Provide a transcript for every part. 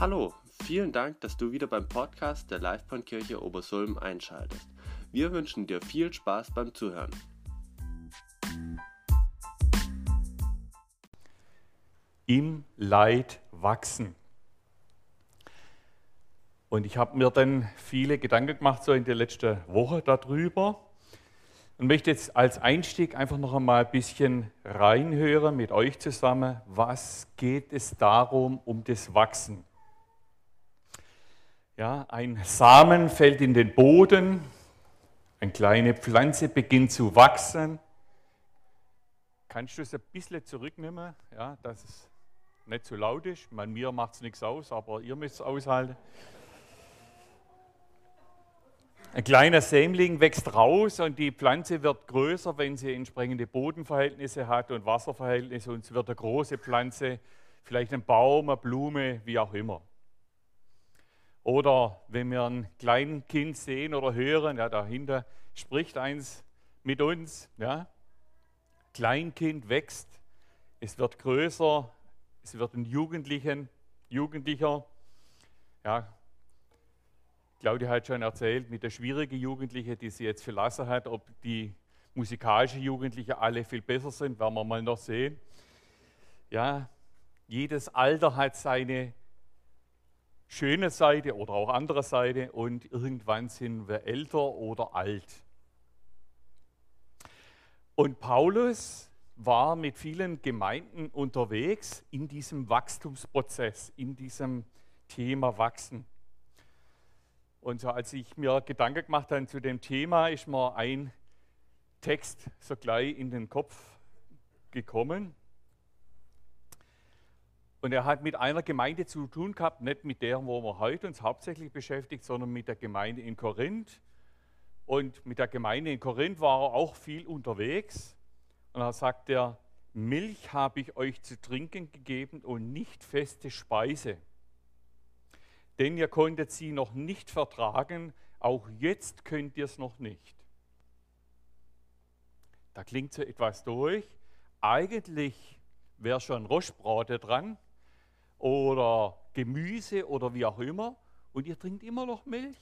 Hallo, vielen Dank, dass du wieder beim Podcast der Livebahnkirche Obersulm einschaltest. Wir wünschen dir viel Spaß beim Zuhören. Im Leid wachsen. Und ich habe mir dann viele Gedanken gemacht, so in der letzten Woche darüber. Und möchte jetzt als Einstieg einfach noch einmal ein bisschen reinhören mit euch zusammen, was geht es darum, um das Wachsen. Ja, ein Samen fällt in den Boden, eine kleine Pflanze beginnt zu wachsen. Kannst du es ein bisschen zurücknehmen, ja, dass es nicht zu laut ist? Man, mir macht es nichts aus, aber ihr müsst es aushalten. Ein kleiner Sämling wächst raus und die Pflanze wird größer, wenn sie entsprechende Bodenverhältnisse hat und Wasserverhältnisse und es wird eine große Pflanze, vielleicht ein Baum, eine Blume, wie auch immer. Oder wenn wir ein kleines Kind sehen oder hören, ja, dahinter spricht eins mit uns, ja. Kleinkind wächst, es wird größer, es wird ein Jugendlichen, Jugendlicher. Ja, Claudia hat schon erzählt, mit der schwierigen Jugendliche, die sie jetzt verlassen hat, ob die musikalischen Jugendlichen alle viel besser sind, werden wir mal noch sehen. Ja, jedes Alter hat seine schöne Seite oder auch andere Seite und irgendwann sind wir älter oder alt. Und Paulus war mit vielen Gemeinden unterwegs in diesem Wachstumsprozess, in diesem Thema Wachsen. Und so als ich mir Gedanken gemacht habe zu dem Thema, ist mir ein Text sogleich in den Kopf gekommen. Und er hat mit einer Gemeinde zu tun gehabt, nicht mit der, wo wir heute uns hauptsächlich beschäftigt, sondern mit der Gemeinde in Korinth. Und mit der Gemeinde in Korinth war er auch viel unterwegs. Und da sagt er, Milch habe ich euch zu trinken gegeben und nicht feste Speise. Denn ihr konntet sie noch nicht vertragen, auch jetzt könnt ihr es noch nicht. Da klingt so etwas durch. Eigentlich wäre schon Rostbrate dran, oder Gemüse oder wie auch immer und ihr trinkt immer noch Milch.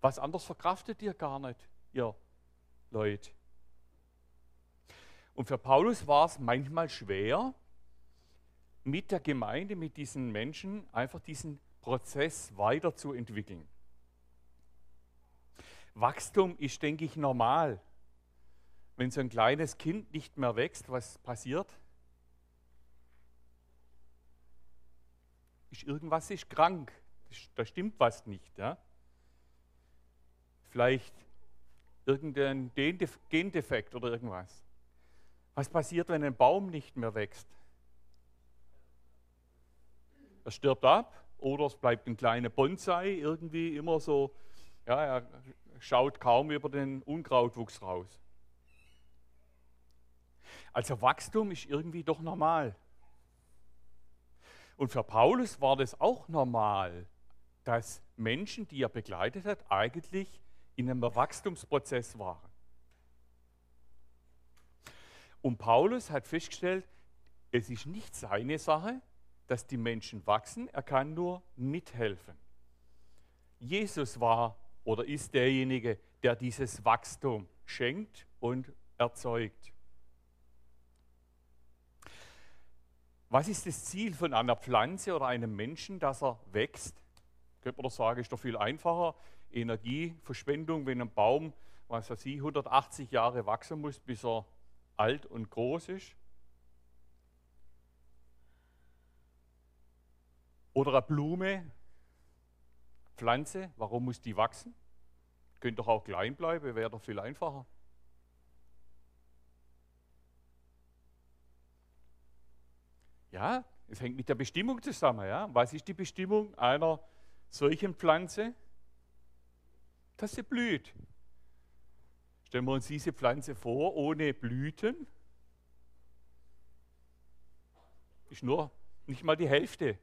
Was anderes verkraftet ihr gar nicht, ihr Leute. Und für Paulus war es manchmal schwer, mit der Gemeinde, mit diesen Menschen einfach diesen Prozess weiterzuentwickeln. Wachstum ist, denke ich, normal. Wenn so ein kleines Kind nicht mehr wächst, was passiert? Ist irgendwas ist krank, da stimmt was nicht. Ja? Vielleicht irgendein Gendefekt oder irgendwas. Was passiert, wenn ein Baum nicht mehr wächst? Er stirbt ab oder es bleibt ein kleiner Bonsai irgendwie immer so, ja, er schaut kaum über den Unkrautwuchs raus. Also Wachstum ist irgendwie doch normal. Und für Paulus war das auch normal, dass Menschen, die er begleitet hat, eigentlich in einem Wachstumsprozess waren. Und Paulus hat festgestellt, es ist nicht seine Sache, dass die Menschen wachsen, er kann nur mithelfen. Jesus war oder ist derjenige, der dieses Wachstum schenkt und erzeugt. Was ist das Ziel von einer Pflanze oder einem Menschen, dass er wächst? Könnte man doch sagen, ist doch viel einfacher. Energieverschwendung, wenn ein Baum, was weiß ich, 180 Jahre wachsen muss, bis er alt und groß ist. Oder eine Blume, Pflanze, warum muss die wachsen? Könnte doch auch klein bleiben, wäre doch viel einfacher. Ja, es hängt mit der Bestimmung zusammen. Ja? Was ist die Bestimmung einer solchen Pflanze? Dass sie blüht. Stellen wir uns diese Pflanze vor, ohne Blüten. Ist nur nicht mal die Hälfte.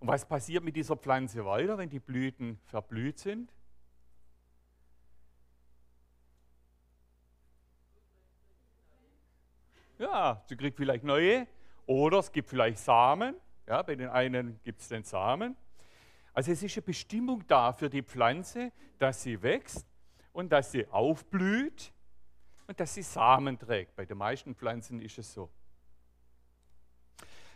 Und was passiert mit dieser Pflanze weiter, wenn die Blüten verblüht sind? Ja, sie kriegt vielleicht neue oder es gibt vielleicht Samen ja, bei den einen gibt es den Samen. Also es ist eine Bestimmung da für die Pflanze, dass sie wächst und dass sie aufblüht und dass sie Samen trägt. Bei den meisten Pflanzen ist es so.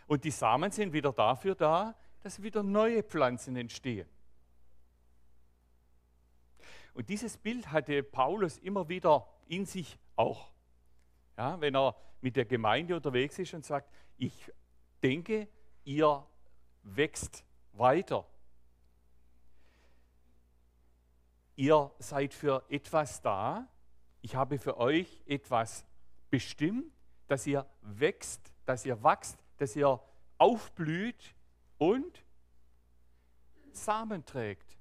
Und die Samen sind wieder dafür da, dass wieder neue Pflanzen entstehen. Und dieses Bild hatte Paulus immer wieder in sich auch. Ja, wenn er mit der Gemeinde unterwegs ist und sagt, ich denke, ihr wächst weiter. Ihr seid für etwas da. Ich habe für euch etwas bestimmt, dass ihr wächst, dass ihr wachst, dass ihr aufblüht und Samen trägt.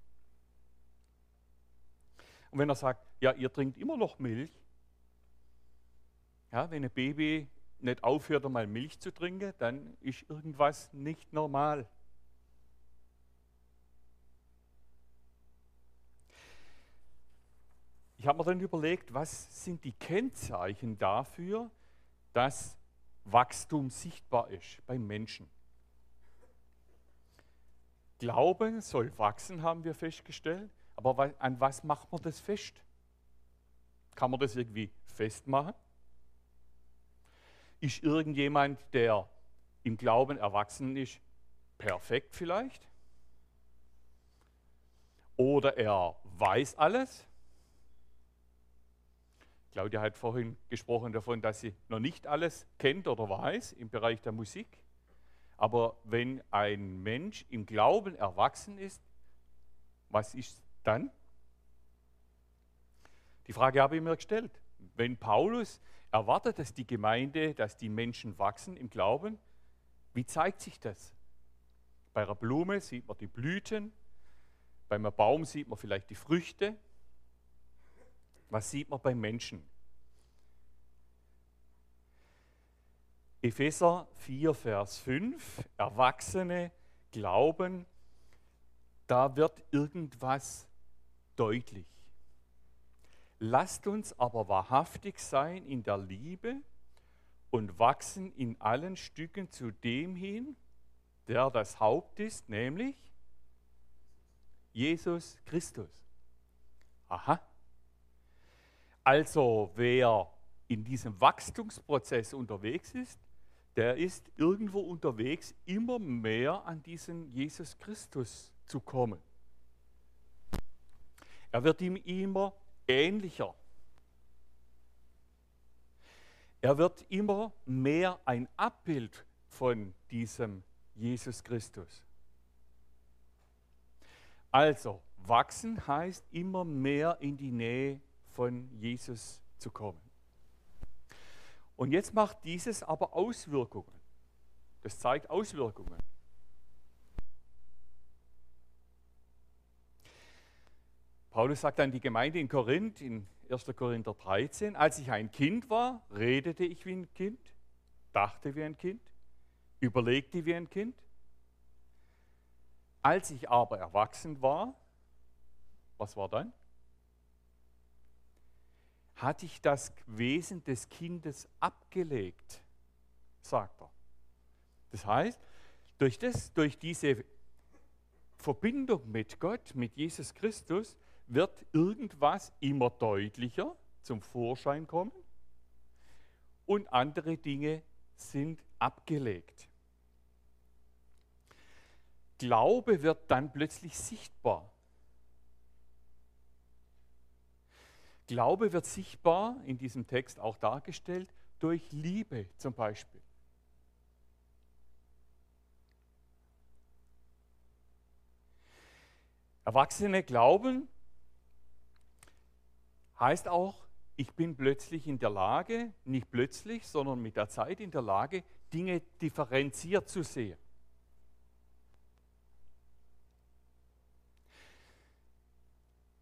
Und wenn er sagt, ja, ihr trinkt immer noch Milch, ja, wenn ein Baby nicht aufhört, einmal Milch zu trinken, dann ist irgendwas nicht normal. Ich habe mir dann überlegt, was sind die Kennzeichen dafür, dass Wachstum sichtbar ist beim Menschen. Glauben soll wachsen, haben wir festgestellt. Aber an was macht man das fest? Kann man das irgendwie festmachen? Ist irgendjemand, der im Glauben erwachsen ist, perfekt vielleicht? Oder er weiß alles? Claudia hat vorhin gesprochen davon, dass sie noch nicht alles kennt oder weiß im Bereich der Musik. Aber wenn ein Mensch im Glauben erwachsen ist, was ist dann? Die Frage habe ich mir gestellt. Wenn Paulus erwartet, dass die Gemeinde, dass die Menschen wachsen im Glauben, wie zeigt sich das? Bei einer Blume sieht man die Blüten, bei einem Baum sieht man vielleicht die Früchte. Was sieht man beim Menschen? Epheser 4, Vers 5, Erwachsene glauben, da wird irgendwas deutlich. Lasst uns aber wahrhaftig sein in der Liebe und wachsen in allen Stücken zu dem hin, der das Haupt ist, nämlich Jesus Christus. Aha. Also wer in diesem Wachstumsprozess unterwegs ist, der ist irgendwo unterwegs, immer mehr an diesen Jesus Christus zu kommen. Er wird ihm immer ähnlicher. Er wird immer mehr ein Abbild von diesem Jesus Christus. Also, wachsen heißt immer mehr in die Nähe von Jesus zu kommen. Und jetzt macht dieses aber Auswirkungen. Das zeigt Auswirkungen. Paulus sagt an die Gemeinde in Korinth, in 1. Korinther 13, als ich ein Kind war, redete ich wie ein Kind, dachte wie ein Kind, überlegte wie ein Kind. Als ich aber erwachsen war, was war dann? hatte ich das Wesen des Kindes abgelegt, sagt er. Das heißt, durch, das, durch diese Verbindung mit Gott, mit Jesus Christus, wird irgendwas immer deutlicher zum Vorschein kommen und andere Dinge sind abgelegt. Glaube wird dann plötzlich sichtbar. Glaube wird sichtbar, in diesem Text auch dargestellt, durch Liebe zum Beispiel. Erwachsene glauben heißt auch, ich bin plötzlich in der Lage, nicht plötzlich, sondern mit der Zeit in der Lage, Dinge differenziert zu sehen.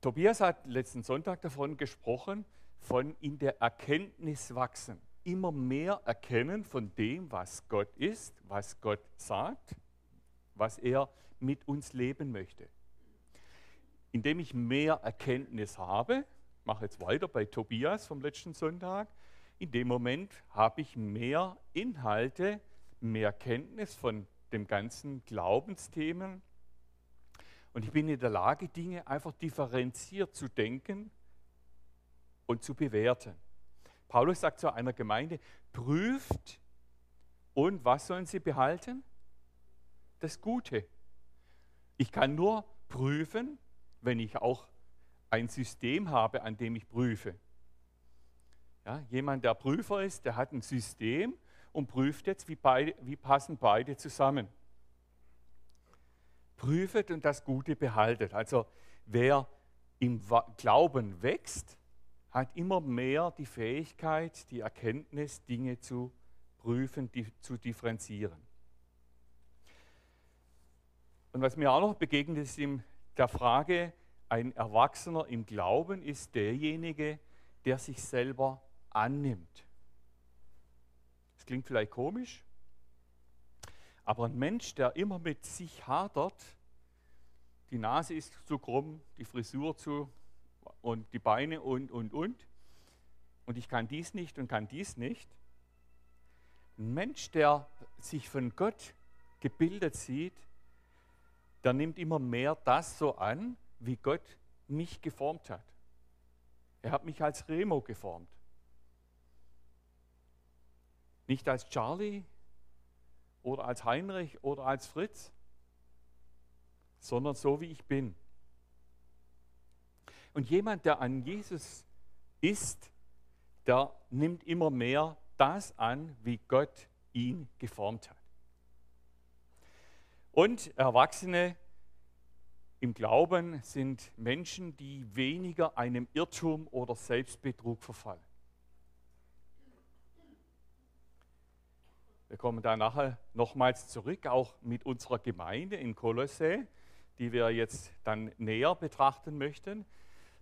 Tobias hat letzten Sonntag davon gesprochen, von in der Erkenntnis wachsen. Immer mehr erkennen von dem, was Gott ist, was Gott sagt, was er mit uns leben möchte. Indem ich mehr Erkenntnis habe, mache jetzt weiter bei Tobias vom letzten Sonntag, in dem Moment habe ich mehr Inhalte, mehr Kenntnis von dem ganzen Glaubensthemen. Und ich bin in der Lage, Dinge einfach differenziert zu denken und zu bewerten. Paulus sagt zu einer Gemeinde, prüft und was sollen sie behalten? Das Gute. Ich kann nur prüfen, wenn ich auch ein System habe, an dem ich prüfe. Ja, jemand, der Prüfer ist, der hat ein System und prüft jetzt, wie, beide, wie passen beide zusammen. Prüfet und das Gute behaltet. Also wer im Glauben wächst, hat immer mehr die Fähigkeit, die Erkenntnis, Dinge zu prüfen, die, zu differenzieren. Und was mir auch noch begegnet ist in der Frage, ein Erwachsener im Glauben ist derjenige, der sich selber annimmt. Das klingt vielleicht komisch, aber ein Mensch, der immer mit sich hadert, die Nase ist zu krumm, die Frisur zu und die Beine und, und, und. Und ich kann dies nicht und kann dies nicht. Ein Mensch, der sich von Gott gebildet sieht, der nimmt immer mehr das so an, wie Gott mich geformt hat. Er hat mich als Remo geformt. Nicht als Charlie oder als Heinrich oder als Fritz, sondern so wie ich bin. Und jemand, der an Jesus ist, der nimmt immer mehr das an, wie Gott ihn geformt hat. Und Erwachsene im Glauben sind Menschen, die weniger einem Irrtum oder Selbstbetrug verfallen. Wir kommen da nachher nochmals zurück, auch mit unserer Gemeinde in Kolossä, die wir jetzt dann näher betrachten möchten.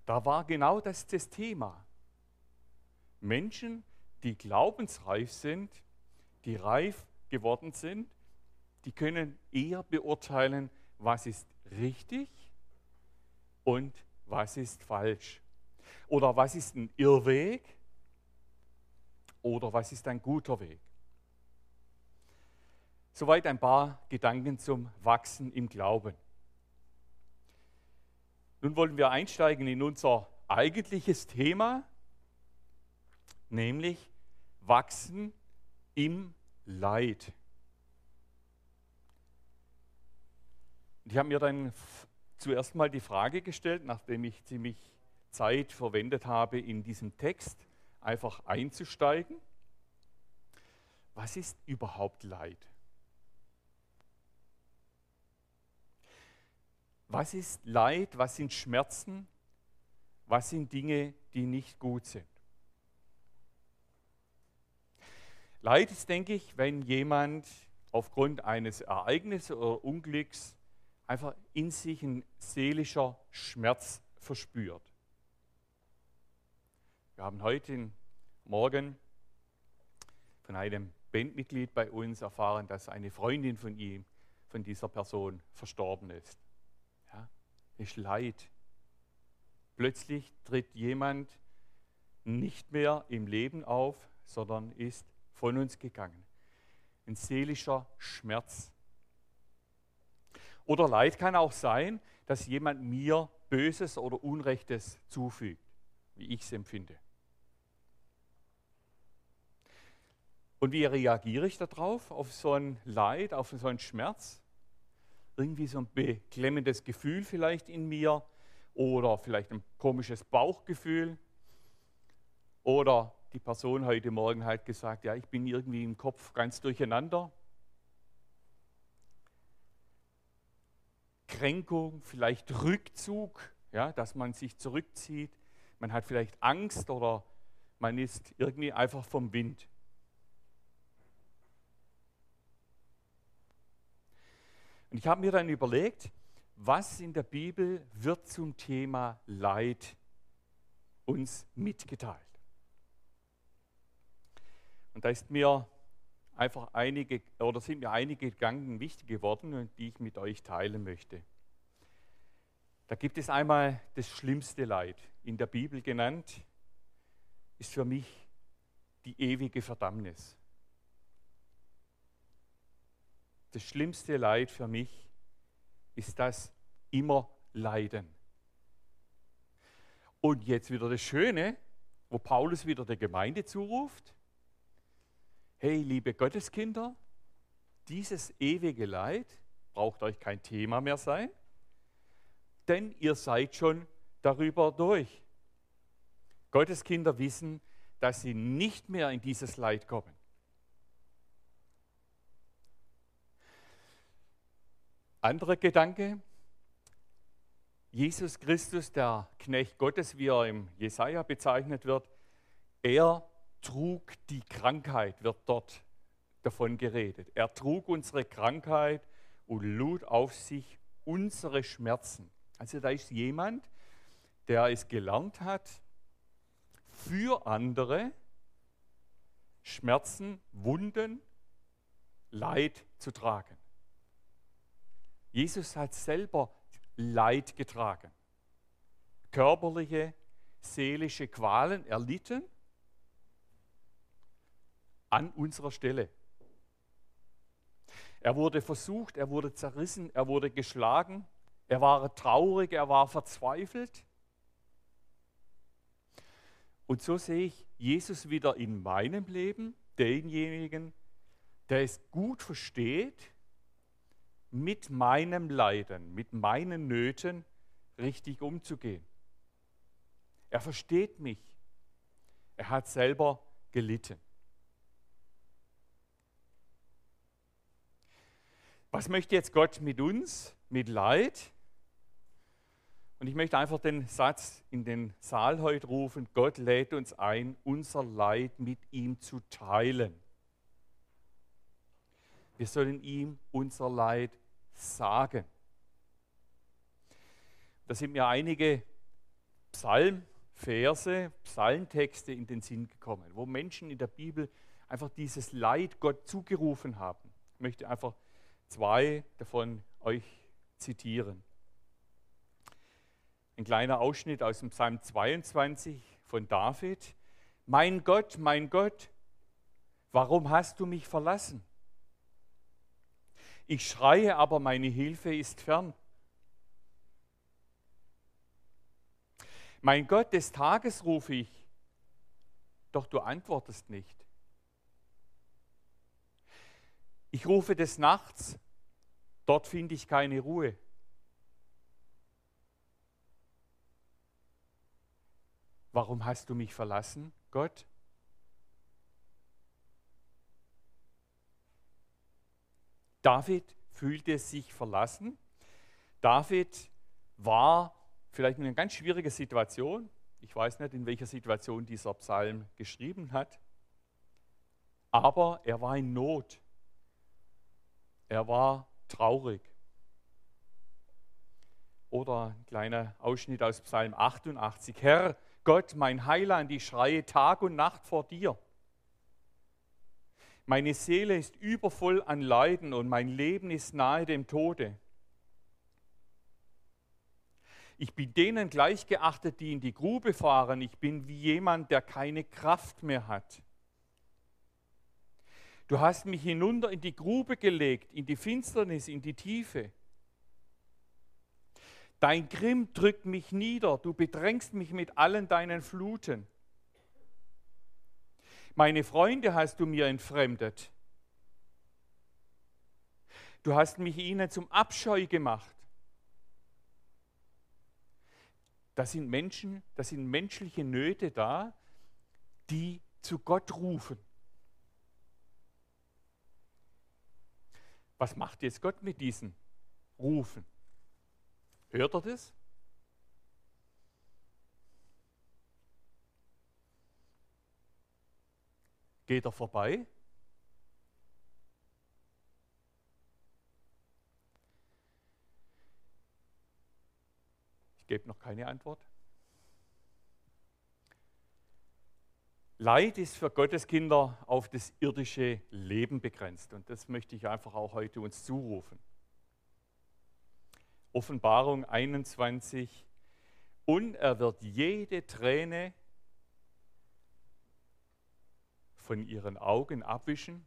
Da war genau das das Thema. Menschen, die glaubensreif sind, die reif geworden sind, die können eher beurteilen, was ist richtig und was ist falsch. Oder was ist ein Irrweg oder was ist ein guter Weg. Soweit ein paar Gedanken zum Wachsen im Glauben. Nun wollen wir einsteigen in unser eigentliches Thema, nämlich Wachsen im Leid. Ich habe mir dann zuerst mal die Frage gestellt, nachdem ich ziemlich Zeit verwendet habe, in diesem Text einfach einzusteigen. Was ist überhaupt Leid? Was ist Leid? Was sind Schmerzen? Was sind Dinge, die nicht gut sind? Leid ist, denke ich, wenn jemand aufgrund eines Ereignisses oder Unglücks einfach in sich ein seelischer Schmerz verspürt. Wir haben heute Morgen von einem Bandmitglied bei uns erfahren, dass eine Freundin von ihm, von dieser Person verstorben ist ist Leid. Plötzlich tritt jemand nicht mehr im Leben auf, sondern ist von uns gegangen. Ein seelischer Schmerz. Oder Leid kann auch sein, dass jemand mir Böses oder Unrechtes zufügt, wie ich es empfinde. Und wie reagiere ich darauf, auf so ein Leid, auf so einen Schmerz? irgendwie so ein beklemmendes Gefühl vielleicht in mir oder vielleicht ein komisches Bauchgefühl. Oder die Person heute Morgen hat gesagt, ja, ich bin irgendwie im Kopf ganz durcheinander. Kränkung, vielleicht Rückzug, ja, dass man sich zurückzieht. Man hat vielleicht Angst oder man ist irgendwie einfach vom Wind. Und ich habe mir dann überlegt, was in der Bibel wird zum Thema Leid uns mitgeteilt. Und da ist mir einfach einige oder sind mir einige Gedanken wichtig geworden, die ich mit euch teilen möchte. Da gibt es einmal das schlimmste Leid, in der Bibel genannt, ist für mich die ewige Verdammnis. das schlimmste Leid für mich ist das immer Leiden. Und jetzt wieder das Schöne, wo Paulus wieder der Gemeinde zuruft. Hey, liebe Gotteskinder, dieses ewige Leid braucht euch kein Thema mehr sein, denn ihr seid schon darüber durch. Gotteskinder wissen, dass sie nicht mehr in dieses Leid kommen. Anderer Gedanke, Jesus Christus, der Knecht Gottes, wie er im Jesaja bezeichnet wird, er trug die Krankheit, wird dort davon geredet. Er trug unsere Krankheit und lud auf sich unsere Schmerzen. Also da ist jemand, der es gelernt hat, für andere Schmerzen, Wunden, Leid zu tragen. Jesus hat selber Leid getragen, körperliche, seelische Qualen erlitten an unserer Stelle. Er wurde versucht, er wurde zerrissen, er wurde geschlagen, er war traurig, er war verzweifelt. Und so sehe ich Jesus wieder in meinem Leben, denjenigen, der es gut versteht, mit meinem Leiden, mit meinen Nöten richtig umzugehen. Er versteht mich. Er hat selber gelitten. Was möchte jetzt Gott mit uns, mit Leid? Und ich möchte einfach den Satz in den Saal heute rufen, Gott lädt uns ein, unser Leid mit ihm zu teilen. Wir sollen ihm unser Leid sagen. Da sind mir einige Psalmverse, Psalmtexte in den Sinn gekommen, wo Menschen in der Bibel einfach dieses Leid Gott zugerufen haben. Ich möchte einfach zwei davon euch zitieren. Ein kleiner Ausschnitt aus dem Psalm 22 von David. Mein Gott, mein Gott, warum hast du mich verlassen? Ich schreie, aber meine Hilfe ist fern. Mein Gott, des Tages rufe ich, doch du antwortest nicht. Ich rufe des Nachts, dort finde ich keine Ruhe. Warum hast du mich verlassen, Gott? David fühlte sich verlassen. David war vielleicht in einer ganz schwierigen Situation. Ich weiß nicht, in welcher Situation dieser Psalm geschrieben hat. Aber er war in Not. Er war traurig. Oder ein kleiner Ausschnitt aus Psalm 88. Herr Gott, mein Heiland, ich schreie Tag und Nacht vor dir. Meine Seele ist übervoll an Leiden und mein Leben ist nahe dem Tode. Ich bin denen gleichgeachtet, die in die Grube fahren. Ich bin wie jemand, der keine Kraft mehr hat. Du hast mich hinunter in die Grube gelegt, in die Finsternis, in die Tiefe. Dein Grimm drückt mich nieder, du bedrängst mich mit allen deinen Fluten. Meine Freunde hast du mir entfremdet. Du hast mich ihnen zum Abscheu gemacht. Da sind Menschen, da sind menschliche Nöte da, die zu Gott rufen. Was macht jetzt Gott mit diesen Rufen? Hört er das? Geht er vorbei? Ich gebe noch keine Antwort. Leid ist für Gottes Kinder auf das irdische Leben begrenzt. Und das möchte ich einfach auch heute uns zurufen. Offenbarung 21. Und er wird jede Träne von ihren Augen abwischen.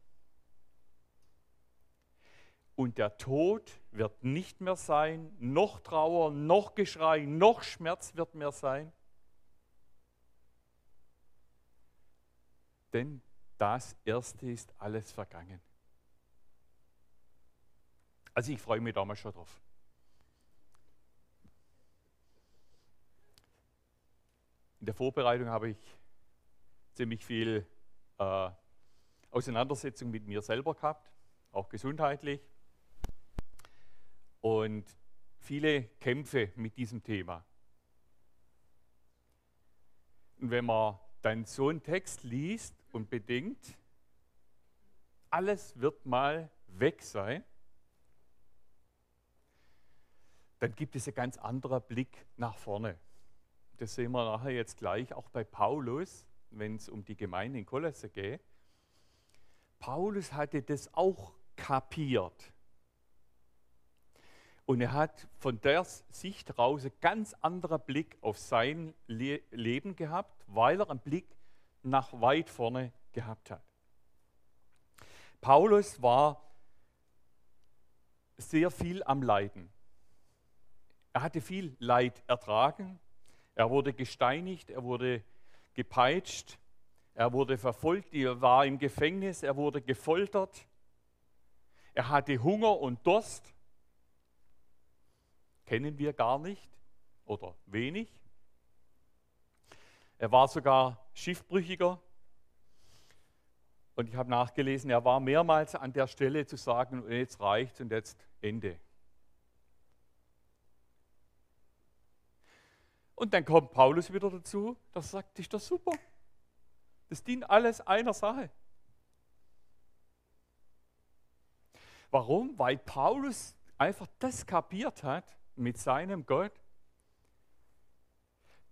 und der Tod wird nicht mehr sein, noch Trauer, noch Geschrei, noch Schmerz wird mehr sein. Denn das Erste ist alles vergangen. Also ich freue mich damals schon drauf. In der Vorbereitung habe ich ziemlich viel äh, Auseinandersetzung mit mir selber gehabt, auch gesundheitlich. Und viele Kämpfe mit diesem Thema. Und wenn man dann so einen Text liest und bedenkt, alles wird mal weg sein, dann gibt es ein ganz anderer Blick nach vorne. Das sehen wir nachher jetzt gleich auch bei Paulus, wenn es um die Gemeinde in Kolosse geht. Paulus hatte das auch kapiert. Und er hat von der Sicht raus einen ganz anderen Blick auf sein Le Leben gehabt, weil er einen Blick nach weit vorne gehabt hat. Paulus war sehr viel am Leiden. Er hatte viel Leid ertragen. Er wurde gesteinigt, er wurde gepeitscht, er wurde verfolgt, er war im Gefängnis, er wurde gefoltert. Er hatte Hunger und Durst. Kennen wir gar nicht oder wenig. Er war sogar Schiffbrüchiger. Und ich habe nachgelesen, er war mehrmals an der Stelle zu sagen, jetzt reicht und jetzt Ende. Und dann kommt Paulus wieder dazu, das sagt, ist das super. Das dient alles einer Sache. Warum? Weil Paulus einfach das kapiert hat mit seinem Gott.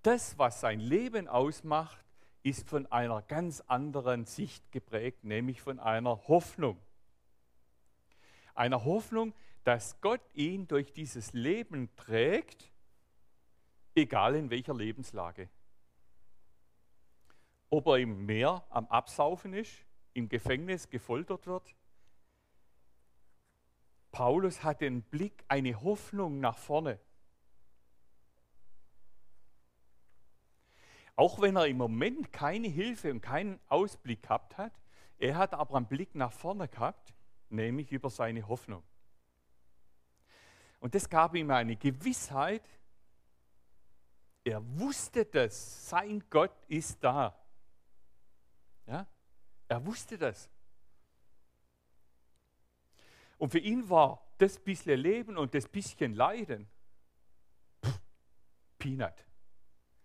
Das, was sein Leben ausmacht, ist von einer ganz anderen Sicht geprägt, nämlich von einer Hoffnung. Einer Hoffnung, dass Gott ihn durch dieses Leben trägt, egal in welcher Lebenslage. Ob er im Meer am Absaufen ist, im Gefängnis gefoltert wird, Paulus hat den Blick, eine Hoffnung nach vorne. Auch wenn er im Moment keine Hilfe und keinen Ausblick gehabt hat, er hat aber einen Blick nach vorne gehabt, nämlich über seine Hoffnung. Und das gab ihm eine Gewissheit, er wusste das, sein Gott ist da. Ja? Er wusste das. Und für ihn war das bisschen Leben und das bisschen Leiden pff, Peanut.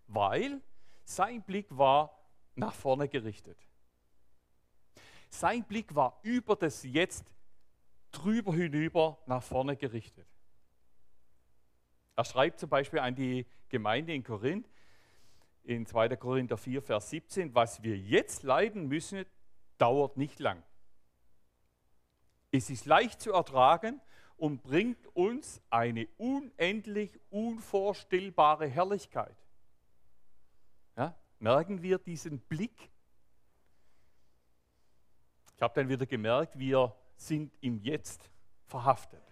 Weil sein Blick war nach vorne gerichtet. Sein Blick war über das Jetzt drüber hinüber nach vorne gerichtet. Er schreibt zum Beispiel an die Gemeinde in Korinth, in 2. Korinther 4, Vers 17, was wir jetzt leiden müssen, dauert nicht lang. Es ist leicht zu ertragen und bringt uns eine unendlich unvorstellbare Herrlichkeit. Merken wir diesen Blick? Ich habe dann wieder gemerkt, wir sind im Jetzt verhaftet.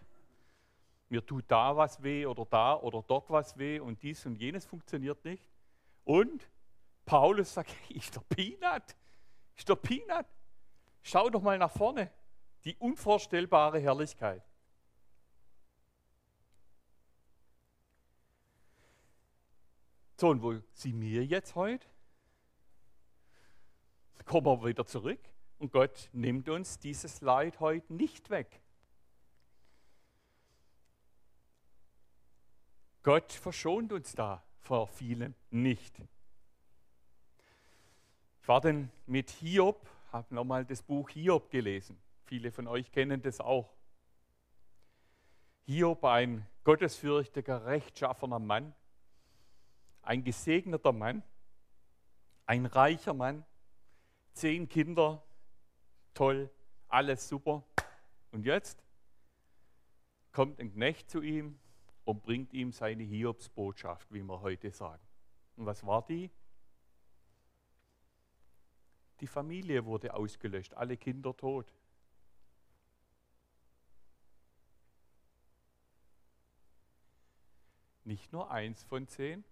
Mir tut da was weh oder da oder dort was weh und dies und jenes funktioniert nicht. Und Paulus sagt, ich der Peanut, ich der Peanut. Schau doch mal nach vorne die unvorstellbare Herrlichkeit. So, und wo sind wir jetzt heute? Kommen wir wieder zurück und Gott nimmt uns dieses Leid heute nicht weg. Gott verschont uns da vor vielen nicht. Ich war dann mit Hiob, habe nochmal das Buch Hiob gelesen. Viele von euch kennen das auch. Hiob, ein gottesfürchtiger, rechtschaffener Mann, ein gesegneter Mann, ein reicher Mann, zehn Kinder, toll, alles super. Und jetzt kommt ein Knecht zu ihm und bringt ihm seine Hiobsbotschaft, wie wir heute sagen. Und was war die? Die Familie wurde ausgelöscht, alle Kinder tot. Nicht nur eins von zehn,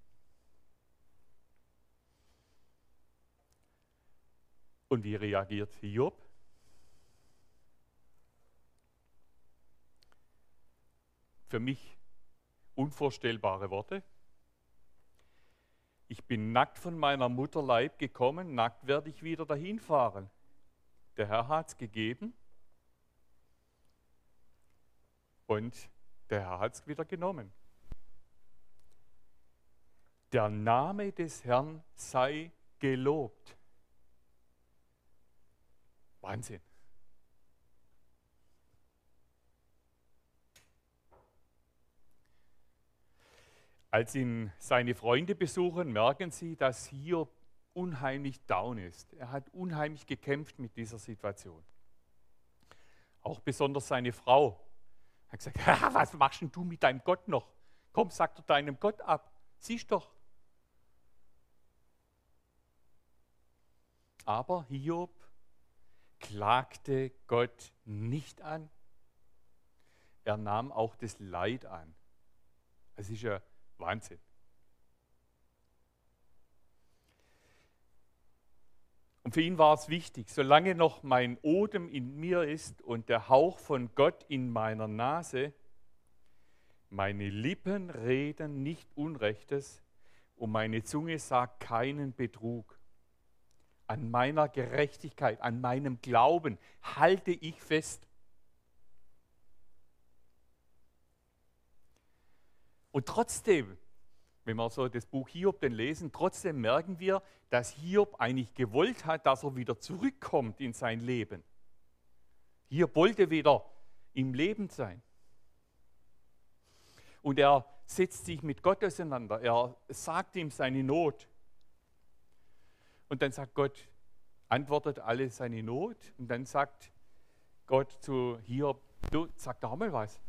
Und wie reagiert Hiob? Für mich unvorstellbare Worte. Ich bin nackt von meiner Mutter Leib gekommen, nackt werde ich wieder dahin fahren. Der Herr hat es gegeben und der Herr hat es wieder genommen. Der Name des Herrn sei gelobt. Wahnsinn. Als ihn seine Freunde besuchen, merken sie, dass Hiob unheimlich down ist. Er hat unheimlich gekämpft mit dieser Situation. Auch besonders seine Frau hat gesagt, was machst denn du mit deinem Gott noch? Komm, sag doch deinem Gott ab. Siehst doch. Aber Hiob klagte Gott nicht an. Er nahm auch das Leid an. Es ist ja Wahnsinn. Und für ihn war es wichtig, solange noch mein Odem in mir ist und der Hauch von Gott in meiner Nase, meine Lippen reden nicht Unrechtes und meine Zunge sagt keinen Betrug. An meiner Gerechtigkeit, an meinem Glauben halte ich fest. Und trotzdem, wenn wir so das Buch Hiob denn lesen, trotzdem merken wir, dass Hiob eigentlich gewollt hat, dass er wieder zurückkommt in sein Leben. Hiob wollte wieder im Leben sein. Und er setzt sich mit Gott auseinander. Er sagt ihm seine Not. Und dann sagt Gott, antwortet alle seine Not. Und dann sagt Gott zu Hiob, du sag doch mal was.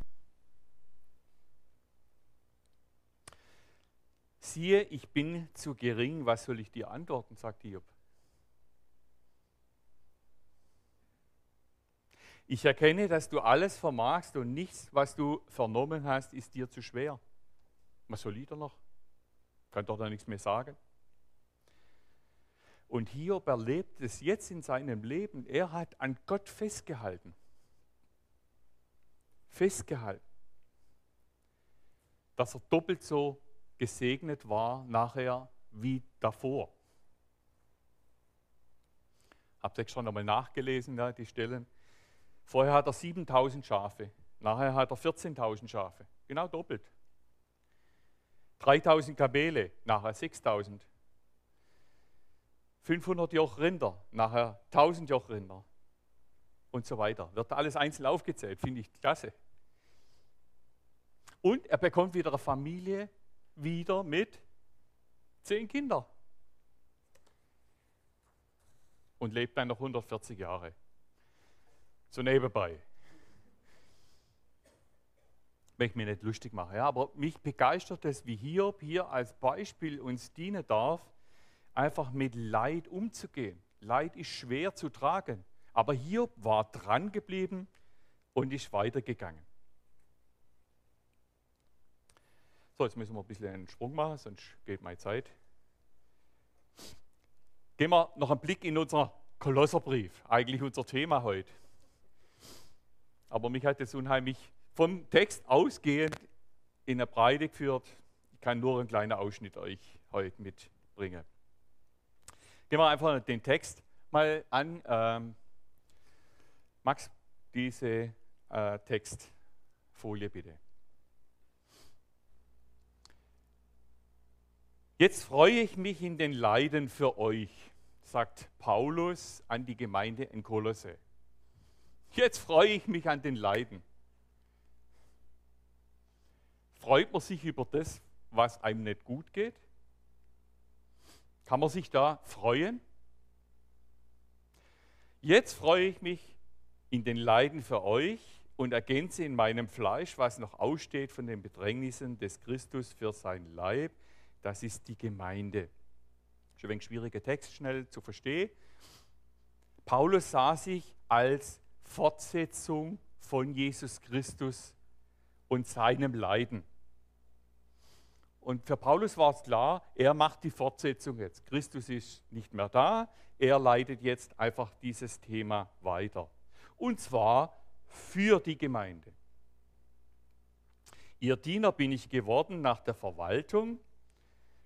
Siehe, ich bin zu gering, was soll ich dir antworten, sagt Hiob. Ich erkenne, dass du alles vermagst und nichts, was du vernommen hast, ist dir zu schwer. Was soll ich da noch? Kann doch da nichts mehr sagen. Und Hiob erlebt es jetzt in seinem Leben. Er hat an Gott festgehalten. Festgehalten. Dass er doppelt so gesegnet war nachher wie davor. Habt ihr schon einmal nachgelesen, ja, die Stellen? Vorher hat er 7000 Schafe, nachher hat er 14.000 Schafe, genau doppelt. 3000 Kamele, nachher 6000. 500 Joch Rinder, nachher 1000 Joch Rinder und so weiter. Wird alles einzeln aufgezählt, finde ich klasse. Und er bekommt wieder eine Familie wieder mit zehn Kindern. Und lebt dann noch 140 Jahre. So nebenbei. Wenn ich mich nicht lustig mache. Ja, aber mich begeistert es, wie Hiob hier als Beispiel uns dienen darf, einfach mit Leid umzugehen. Leid ist schwer zu tragen. Aber Hiob war dran geblieben und ist weitergegangen. So, jetzt müssen wir ein bisschen einen Sprung machen, sonst geht meine Zeit. Gehen wir noch einen Blick in unser Kolosserbrief, eigentlich unser Thema heute. Aber mich hat es unheimlich vom Text ausgehend in der Breite geführt. Ich kann nur einen kleinen Ausschnitt euch heute mitbringen. Gehen wir einfach den Text mal an. Ähm, Max, diese äh, Textfolie bitte. Jetzt freue ich mich in den Leiden für euch, sagt Paulus an die Gemeinde in Kolosse. Jetzt freue ich mich an den Leiden. Freut man sich über das, was einem nicht gut geht? Kann man sich da freuen? Jetzt freue ich mich in den Leiden für euch und ergänze in meinem Fleisch, was noch aussteht von den Bedrängnissen des Christus für sein Leib, das ist die Gemeinde. Schon ein schwieriger Text, schnell zu verstehen. Paulus sah sich als Fortsetzung von Jesus Christus und seinem Leiden. Und für Paulus war es klar, er macht die Fortsetzung jetzt. Christus ist nicht mehr da, er leitet jetzt einfach dieses Thema weiter. Und zwar für die Gemeinde. Ihr Diener bin ich geworden nach der Verwaltung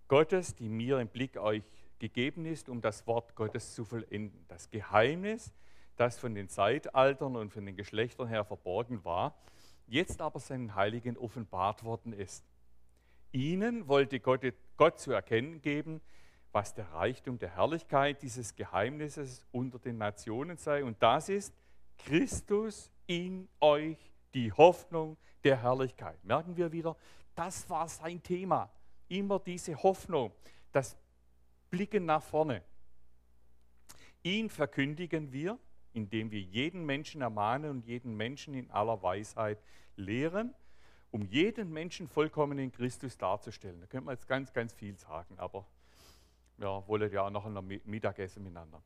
Gottes, die mir im Blick euch gegeben ist, um das Wort Gottes zu vollenden. Das Geheimnis, das von den Zeitaltern und von den Geschlechtern her verborgen war, jetzt aber seinen Heiligen offenbart worden ist. Ihnen wollte Gott, Gott zu erkennen geben, was der Reichtum der Herrlichkeit dieses Geheimnisses unter den Nationen sei. Und das ist Christus in euch, die Hoffnung der Herrlichkeit. Merken wir wieder, das war sein Thema. Immer diese Hoffnung, das Blicken nach vorne. Ihn verkündigen wir, indem wir jeden Menschen ermahnen und jeden Menschen in aller Weisheit lehren, um jeden Menschen vollkommen in Christus darzustellen. Da könnte man jetzt ganz, ganz viel sagen, aber wir wollen ja auch noch ein Mittagessen miteinander.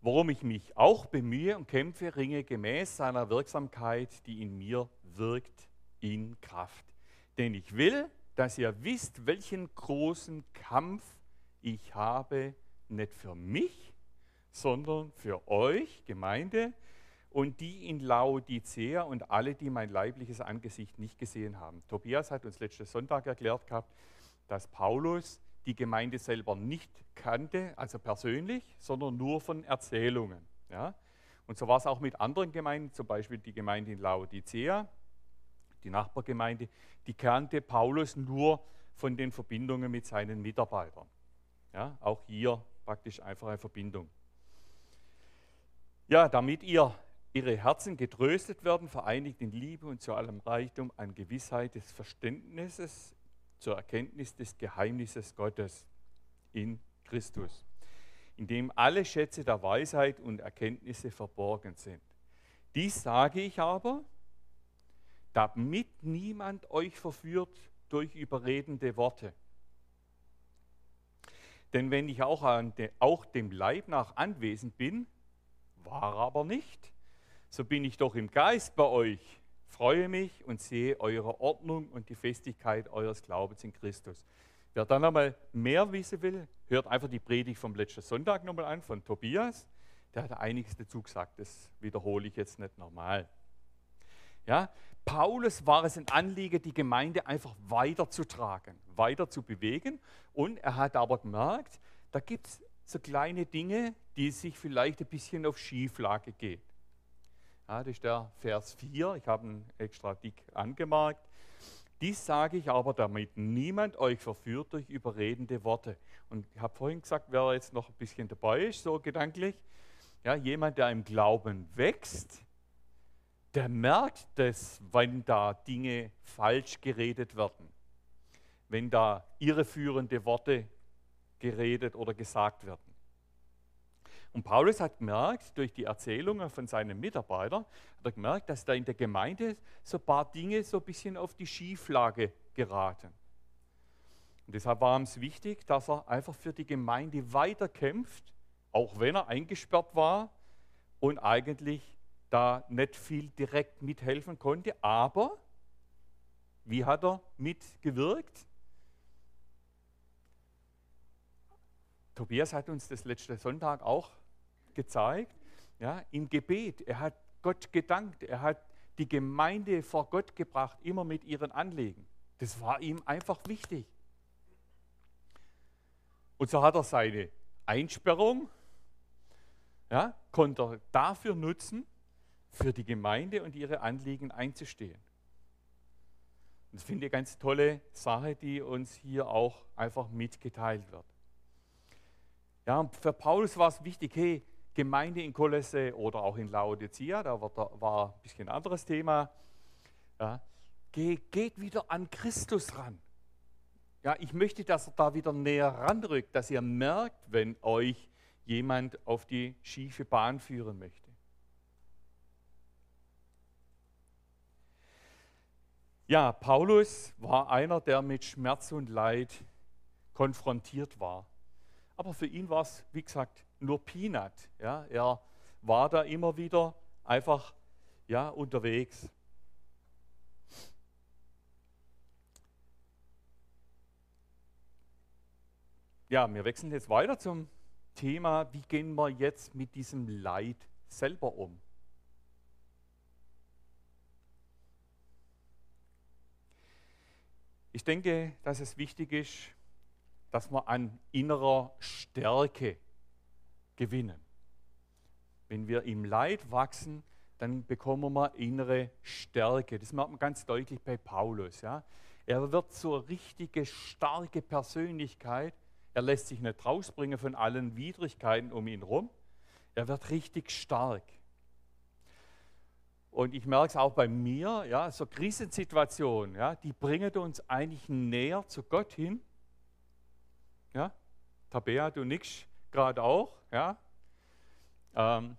Worum ich mich auch bemühe und kämpfe, ringe gemäß seiner Wirksamkeit, die in mir wirkt, in Kraft. Denn ich will, dass ihr wisst, welchen großen Kampf ich habe, nicht für mich, sondern für euch, Gemeinde, und die in Laodicea und alle, die mein leibliches Angesicht nicht gesehen haben. Tobias hat uns letzten Sonntag erklärt gehabt, dass Paulus die Gemeinde selber nicht kannte, also persönlich, sondern nur von Erzählungen. Ja? Und so war es auch mit anderen Gemeinden, zum Beispiel die Gemeinde in Laodicea, die Nachbargemeinde, die kannte Paulus nur von den Verbindungen mit seinen Mitarbeitern. Ja? Auch hier praktisch einfach eine Verbindung. Ja, damit ihr ihre Herzen getröstet werden, vereinigt in Liebe und zu allem Reichtum an Gewissheit des Verständnisses zur Erkenntnis des Geheimnisses Gottes in Christus, in dem alle Schätze der Weisheit und Erkenntnisse verborgen sind. Dies sage ich aber, damit niemand euch verführt durch überredende Worte. Denn wenn ich auch, de, auch dem Leib nach anwesend bin, war aber nicht, so bin ich doch im Geist bei euch, freue mich und sehe eure Ordnung und die Festigkeit eures Glaubens in Christus. Wer dann einmal mehr wissen will, hört einfach die Predigt vom letzten Sonntag nochmal an von Tobias. Der hat einiges dazu gesagt, das wiederhole ich jetzt nicht nochmal. Ja, Paulus war es ein Anliegen, die Gemeinde einfach weiterzutragen, weiter zu bewegen. Und er hat aber gemerkt, da gibt es so kleine Dinge, die sich vielleicht ein bisschen auf Schieflage gehen. Ja, das ist der Vers 4, ich habe ihn extra dick angemerkt. Dies sage ich aber, damit niemand euch verführt durch überredende Worte. Und ich habe vorhin gesagt, wer jetzt noch ein bisschen dabei ist, so gedanklich, ja, jemand, der im Glauben wächst, der merkt das, wenn da Dinge falsch geredet werden, wenn da irreführende Worte geredet oder gesagt werden. Und Paulus hat gemerkt, durch die Erzählungen von seinen Mitarbeitern, hat er gemerkt, dass da in der Gemeinde so ein paar Dinge so ein bisschen auf die Schieflage geraten. Und deshalb war es wichtig, dass er einfach für die Gemeinde weiterkämpft, auch wenn er eingesperrt war und eigentlich da nicht viel direkt mithelfen konnte. Aber wie hat er mitgewirkt? Tobias hat uns das letzte Sonntag auch gezeigt, ja, im Gebet. Er hat Gott gedankt, er hat die Gemeinde vor Gott gebracht, immer mit ihren Anliegen. Das war ihm einfach wichtig. Und so hat er seine Einsperrung, ja, konnte er dafür nutzen, für die Gemeinde und ihre Anliegen einzustehen. Das finde ich eine ganz tolle Sache, die uns hier auch einfach mitgeteilt wird. Ja, für Paulus war es wichtig, hey, Gemeinde in Kolosse oder auch in Laodicea, da war, ein bisschen ein anderes Thema, ja, geht wieder an Christus ran. Ja, ich möchte, dass er da wieder näher ranrückt, dass ihr merkt, wenn euch jemand auf die schiefe Bahn führen möchte. Ja, Paulus war einer, der mit Schmerz und Leid konfrontiert war. Aber für ihn war es, wie gesagt, nur Peanut. Ja? Er war da immer wieder einfach ja, unterwegs. ja, wir wechseln jetzt weiter zum Thema, wie gehen wir jetzt mit diesem Leid selber um? Ich denke, dass es wichtig ist, dass wir an innerer Stärke gewinnen. Wenn wir im Leid wachsen, dann bekommen wir innere Stärke. Das merkt man ganz deutlich bei Paulus. Ja? Er wird zur richtige, starke Persönlichkeit. Er lässt sich nicht rausbringen von allen Widrigkeiten um ihn herum. Er wird richtig stark. Und ich merke es auch bei mir, ja, so Krisensituationen, ja, die bringen uns eigentlich näher zu Gott hin. Ja, Tabea, du nix gerade auch, ja. Ähm,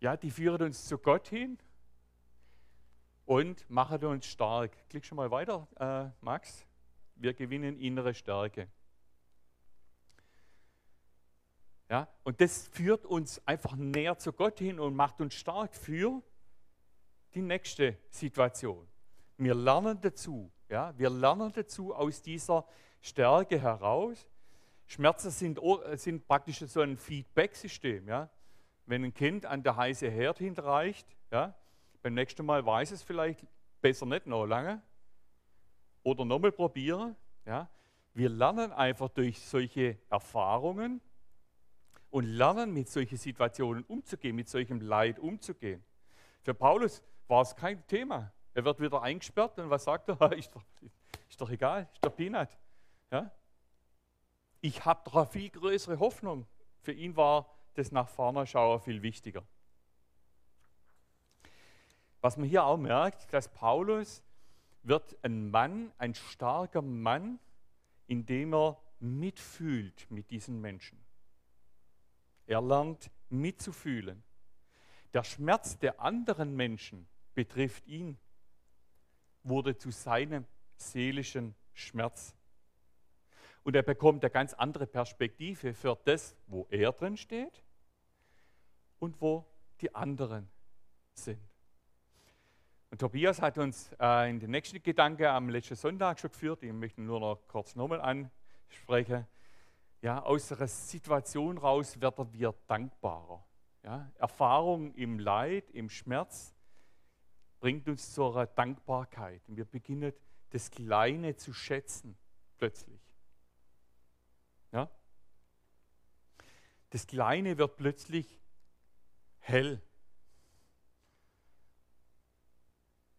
ja, die führen uns zu Gott hin und machen uns stark. Klick schon mal weiter, äh, Max. Wir gewinnen innere Stärke. Ja, und das führt uns einfach näher zu Gott hin und macht uns stark für die nächste Situation. Wir lernen dazu, ja, wir lernen dazu aus dieser Stärke heraus. Schmerzen sind, sind praktisch so ein Feedback-System. Ja. Wenn ein Kind an der heiße Herd hinreicht, ja, beim nächsten Mal weiß es vielleicht besser nicht noch lange oder nochmal probieren. Ja. Wir lernen einfach durch solche Erfahrungen und lernen mit solchen Situationen umzugehen, mit solchem Leid umzugehen. Für Paulus war es kein Thema. Er wird wieder eingesperrt und was sagt er? Ist doch, ist doch egal, ist doch Peanut. Ja? Ich habe doch eine viel größere Hoffnung. Für ihn war das nach vorne schauen viel wichtiger. Was man hier auch merkt, dass Paulus wird ein Mann, ein starker Mann, indem er mitfühlt mit diesen Menschen. Er lernt mitzufühlen. Der Schmerz der anderen Menschen betrifft ihn, wurde zu seinem seelischen Schmerz. Und er bekommt eine ganz andere Perspektive für das, wo er drin steht und wo die anderen sind. Und Tobias hat uns äh, in den nächsten Gedanken am letzten Sonntag schon geführt, ich möchte nur noch kurz nochmal ansprechen. Ja, aus der Situation raus werden wir dankbarer. Ja, Erfahrung im Leid, im Schmerz bringt uns zu einer Dankbarkeit. Und wir beginnen das Kleine zu schätzen, plötzlich. Ja? Das Kleine wird plötzlich hell.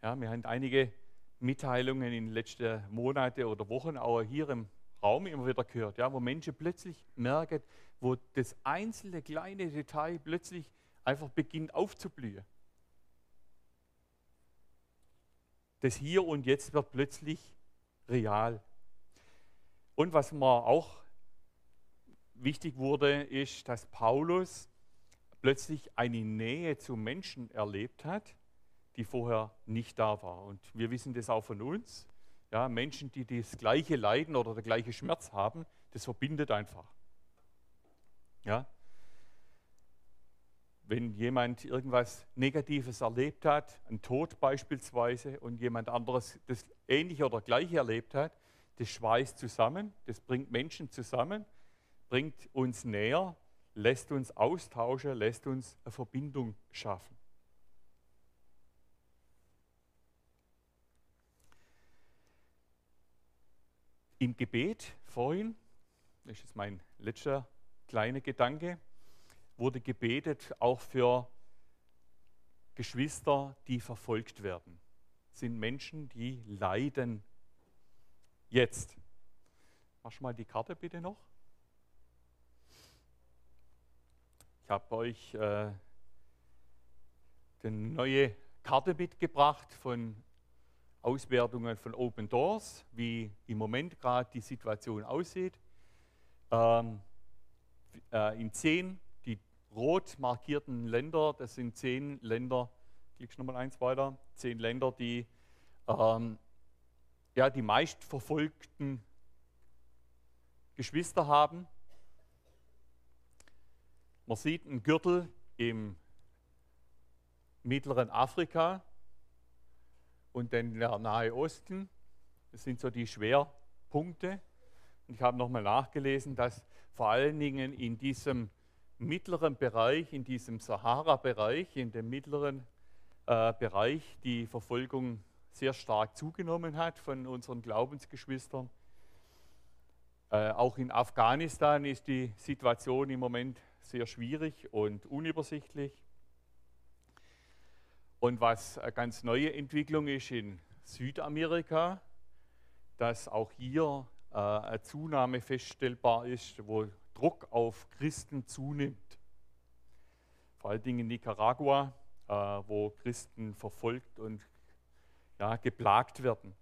Ja, wir haben einige Mitteilungen in den letzten Monaten oder Wochen auch hier im Raum immer wieder gehört, ja, wo Menschen plötzlich merken, wo das einzelne kleine Detail plötzlich einfach beginnt aufzublühen. das Hier und Jetzt wird plötzlich real. Und was mir auch wichtig wurde, ist, dass Paulus plötzlich eine Nähe zu Menschen erlebt hat, die vorher nicht da war. Und wir wissen das auch von uns. Ja, Menschen, die das gleiche Leiden oder der gleiche Schmerz haben, das verbindet einfach. Ja, wenn jemand irgendwas Negatives erlebt hat, ein Tod beispielsweise, und jemand anderes das Ähnliche oder Gleiche erlebt hat, das schweißt zusammen, das bringt Menschen zusammen, bringt uns näher, lässt uns austauschen, lässt uns eine Verbindung schaffen. Im Gebet vorhin, das ist mein letzter kleiner Gedanke, wurde gebetet auch für Geschwister, die verfolgt werden. Das sind Menschen, die leiden jetzt. Mach mal die Karte bitte noch. Ich habe euch äh, eine neue Karte mitgebracht von Auswertungen von Open Doors, wie im Moment gerade die Situation aussieht. Ähm, äh, in zehn rot markierten Länder, das sind zehn Länder, klickst nochmal eins weiter, zehn Länder, die ähm, ja, die meistverfolgten Geschwister haben. Man sieht einen Gürtel im mittleren Afrika und der Nahe Osten. Das sind so die Schwerpunkte. ich habe nochmal nachgelesen, dass vor allen Dingen in diesem mittleren Bereich, in diesem Sahara-Bereich, in dem mittleren äh, Bereich die Verfolgung sehr stark zugenommen hat von unseren Glaubensgeschwistern. Äh, auch in Afghanistan ist die Situation im Moment sehr schwierig und unübersichtlich. Und was eine ganz neue Entwicklung ist in Südamerika, dass auch hier äh, eine Zunahme feststellbar ist, wo Druck auf Christen zunimmt. Vor allen Dingen in Nicaragua, äh, wo Christen verfolgt und ja, geplagt werden.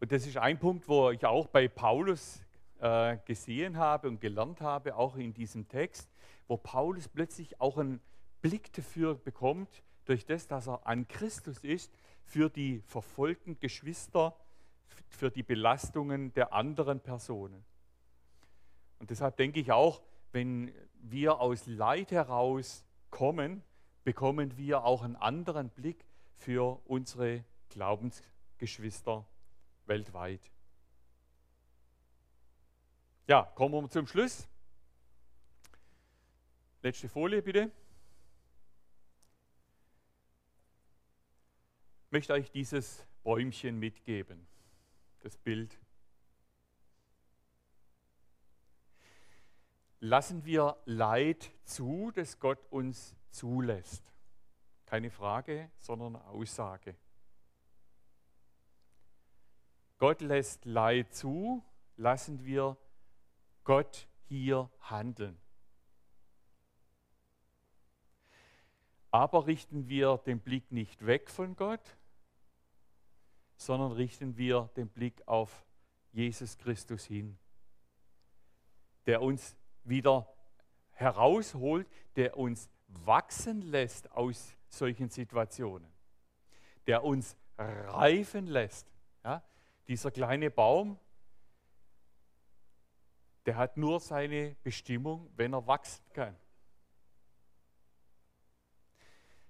Und das ist ein Punkt, wo ich auch bei Paulus äh, gesehen habe und gelernt habe, auch in diesem Text, wo Paulus plötzlich auch einen Blick dafür bekommt, durch das, dass er an Christus ist, für die verfolgten Geschwister, für die Belastungen der anderen Personen. Und deshalb denke ich auch, wenn wir aus Leid heraus kommen, bekommen wir auch einen anderen Blick für unsere Glaubensgeschwister weltweit. Ja, kommen wir zum Schluss. Letzte Folie bitte. Ich möchte euch dieses Bäumchen mitgeben, das Bild. Lassen wir Leid zu, das Gott uns zulässt. Keine Frage, sondern Aussage. Gott lässt Leid zu, lassen wir Gott hier handeln. Aber richten wir den Blick nicht weg von Gott, sondern richten wir den Blick auf Jesus Christus hin, der uns wieder herausholt, der uns wachsen lässt aus solchen Situationen, der uns reifen lässt. Ja? Dieser kleine Baum, der hat nur seine Bestimmung, wenn er wachsen kann.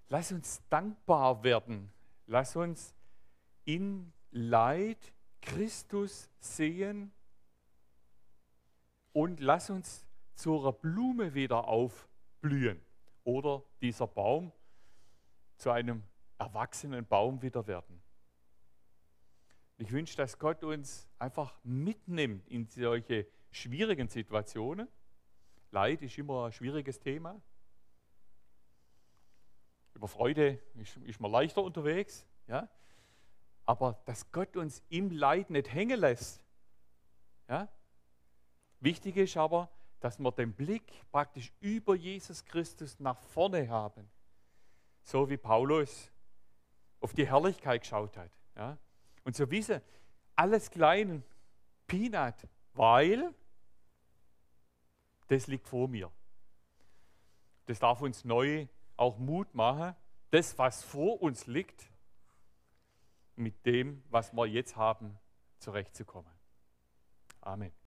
Lass uns dankbar werden. Lass uns in Leid Christus sehen und lass uns zur Blume wieder aufblühen oder dieser Baum zu einem erwachsenen Baum wieder werden. Ich wünsche, dass Gott uns einfach mitnimmt in solche schwierigen Situationen. Leid ist immer ein schwieriges Thema. Über Freude ist, ist man leichter unterwegs. Ja? Aber dass Gott uns im Leid nicht hängen lässt. Ja? Wichtig ist aber, dass wir den Blick praktisch über Jesus Christus nach vorne haben. So wie Paulus auf die Herrlichkeit geschaut hat. Ja? Und so wissen, alles klein, Peanut, weil das liegt vor mir. Das darf uns neu auch Mut machen, das, was vor uns liegt, mit dem, was wir jetzt haben, zurechtzukommen. Amen.